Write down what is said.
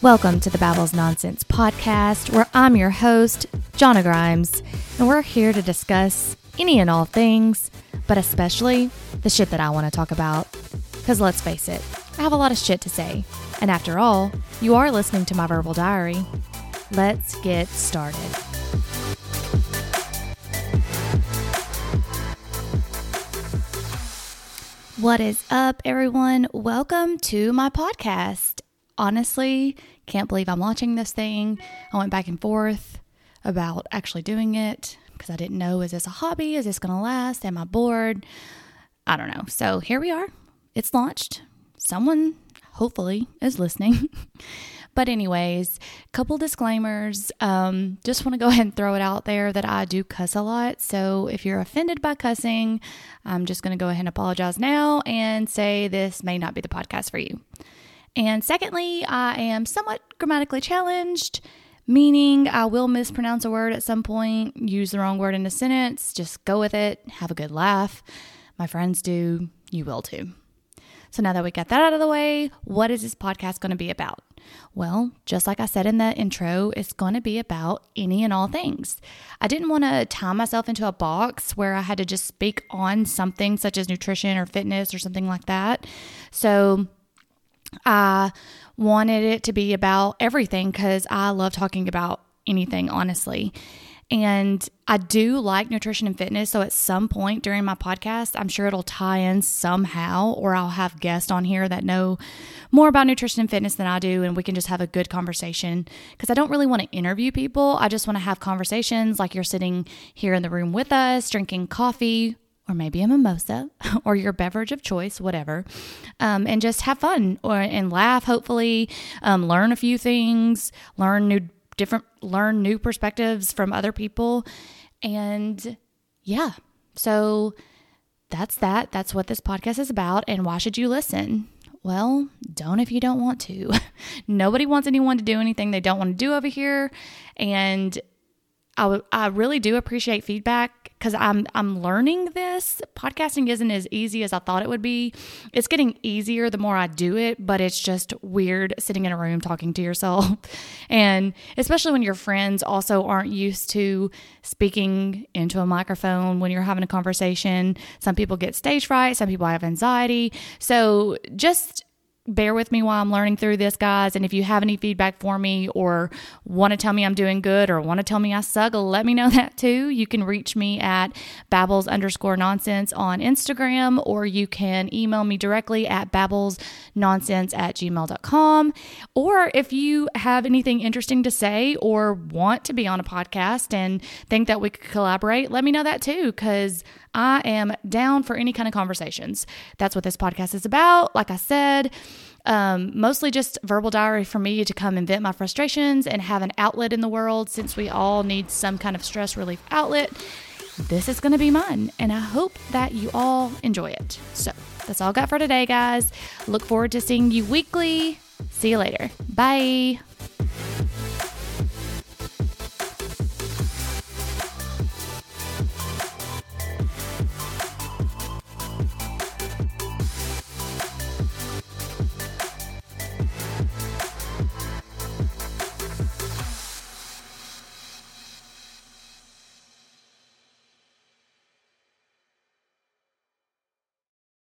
Welcome to the Babbles Nonsense podcast, where I'm your host, Jonna Grimes, and we're here to discuss any and all things, but especially the shit that I want to talk about. Because let's face it, I have a lot of shit to say. And after all, you are listening to my verbal diary. Let's get started. What is up, everyone? Welcome to my podcast honestly can't believe I'm launching this thing. I went back and forth about actually doing it because I didn't know is this a hobby? Is this going to last? Am I bored? I don't know. So here we are. It's launched. Someone hopefully is listening. but anyways, couple disclaimers. Um, just want to go ahead and throw it out there that I do cuss a lot. So if you're offended by cussing, I'm just going to go ahead and apologize now and say this may not be the podcast for you. And secondly, I am somewhat grammatically challenged, meaning I will mispronounce a word at some point, use the wrong word in a sentence, just go with it, have a good laugh. My friends do, you will too. So now that we got that out of the way, what is this podcast going to be about? Well, just like I said in the intro, it's going to be about any and all things. I didn't want to tie myself into a box where I had to just speak on something such as nutrition or fitness or something like that. So I wanted it to be about everything because I love talking about anything, honestly. And I do like nutrition and fitness. So at some point during my podcast, I'm sure it'll tie in somehow, or I'll have guests on here that know more about nutrition and fitness than I do. And we can just have a good conversation. Because I don't really want to interview people. I just want to have conversations like you're sitting here in the room with us, drinking coffee or maybe a mimosa or your beverage of choice, whatever, um, and just have fun or and laugh. Hopefully, um, learn a few things, learn new different, learn new perspectives from other people, and yeah. So that's that. That's what this podcast is about. And why should you listen? Well, don't if you don't want to. Nobody wants anyone to do anything they don't want to do over here, and I, w- I really do appreciate feedback because I'm I'm learning this. Podcasting isn't as easy as I thought it would be. It's getting easier the more I do it, but it's just weird sitting in a room talking to yourself. And especially when your friends also aren't used to speaking into a microphone when you're having a conversation. Some people get stage fright, some people have anxiety. So just bear with me while I'm learning through this, guys. And if you have any feedback for me or want to tell me I'm doing good or want to tell me I suck, let me know that too. You can reach me at babbles underscore nonsense on Instagram or you can email me directly at babblesnonsense at gmail.com. Or if you have anything interesting to say or want to be on a podcast and think that we could collaborate, let me know that too, because I am down for any kind of conversations. That's what this podcast is about. Like I said, um, mostly just verbal diary for me to come and vent my frustrations and have an outlet in the world since we all need some kind of stress relief outlet. This is going to be mine, and I hope that you all enjoy it. So, that's all I got for today, guys. Look forward to seeing you weekly. See you later. Bye.